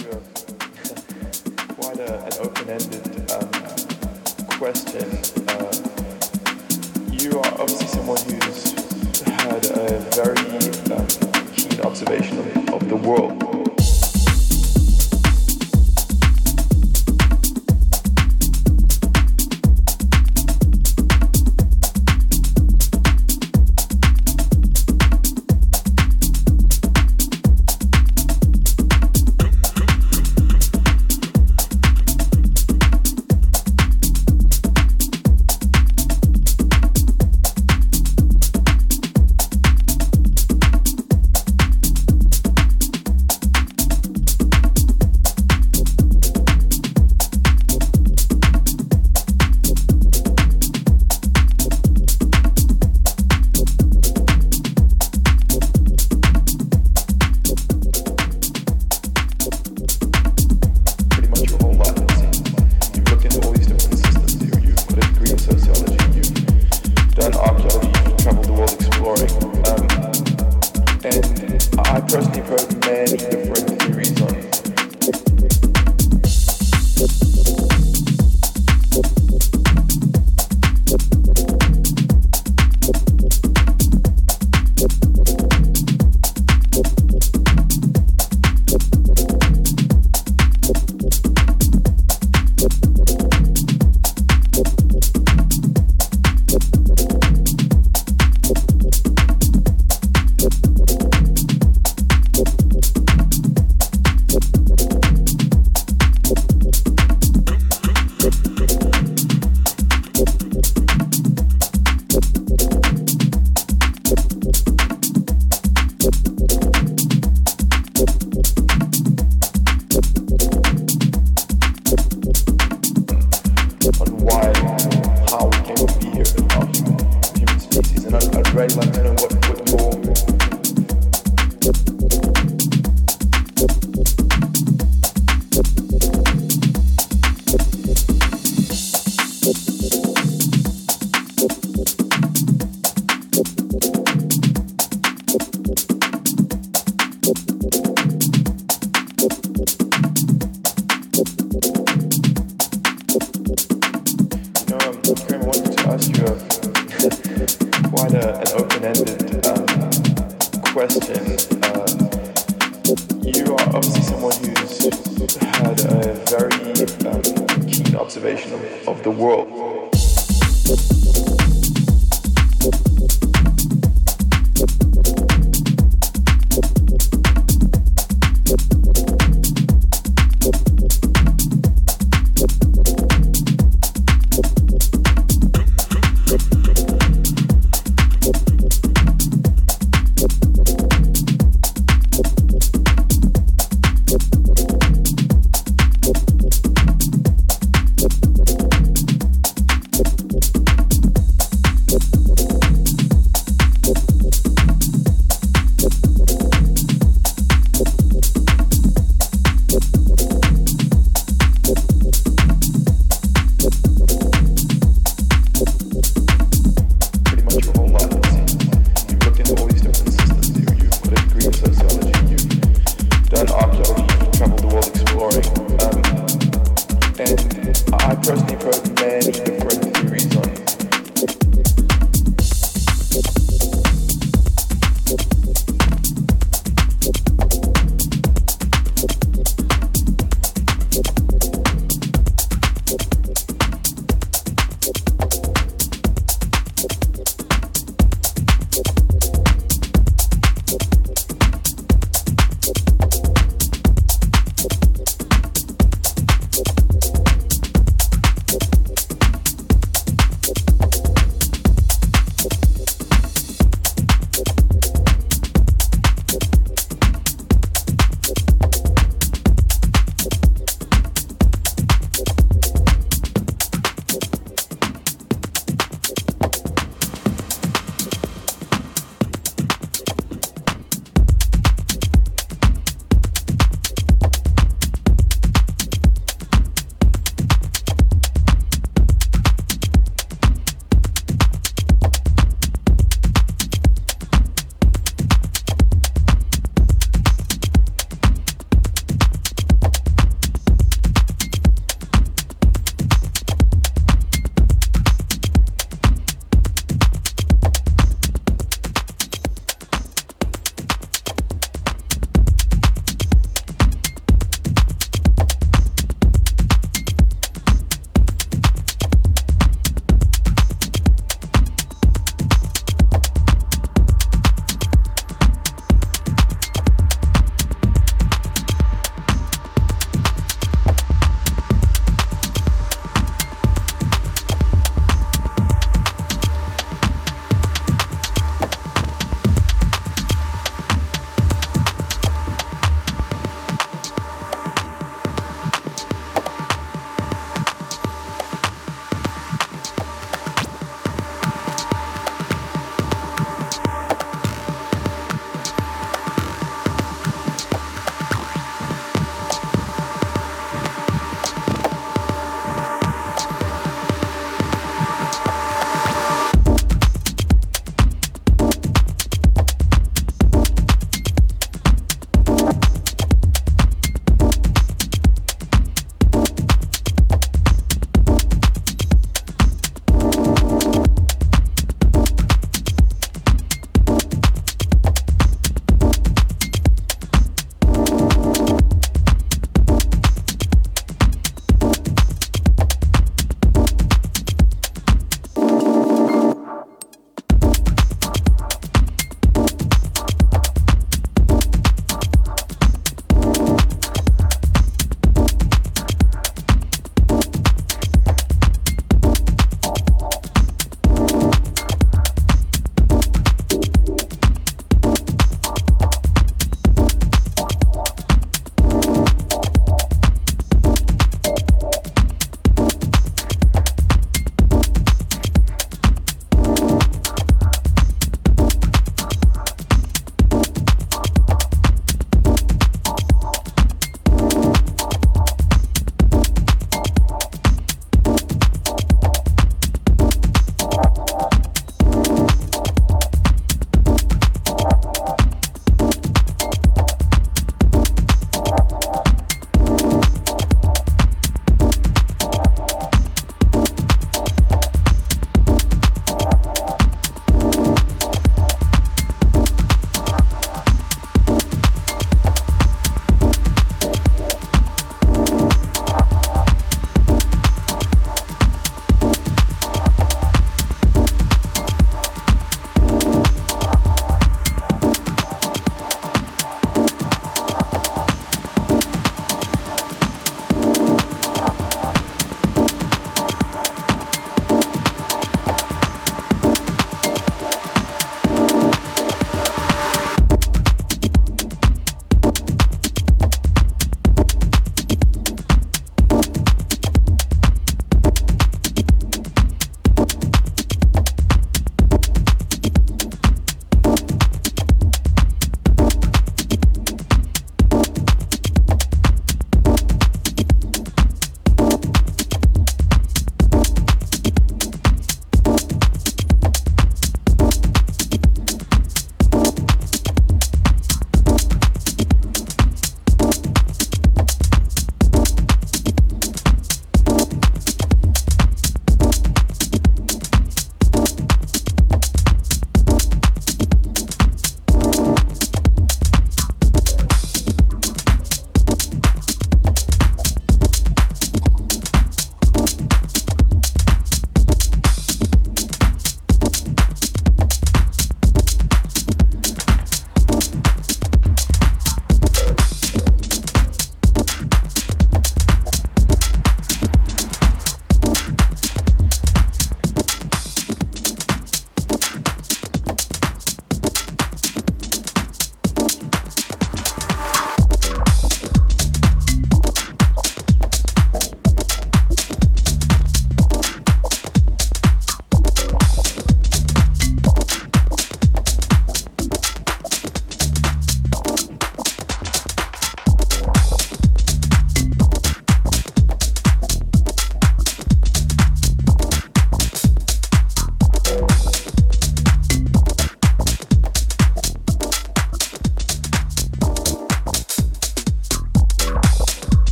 Uh, quite an open-ended um, question. Uh, you are obviously someone who's had a very um, keen observation of the world.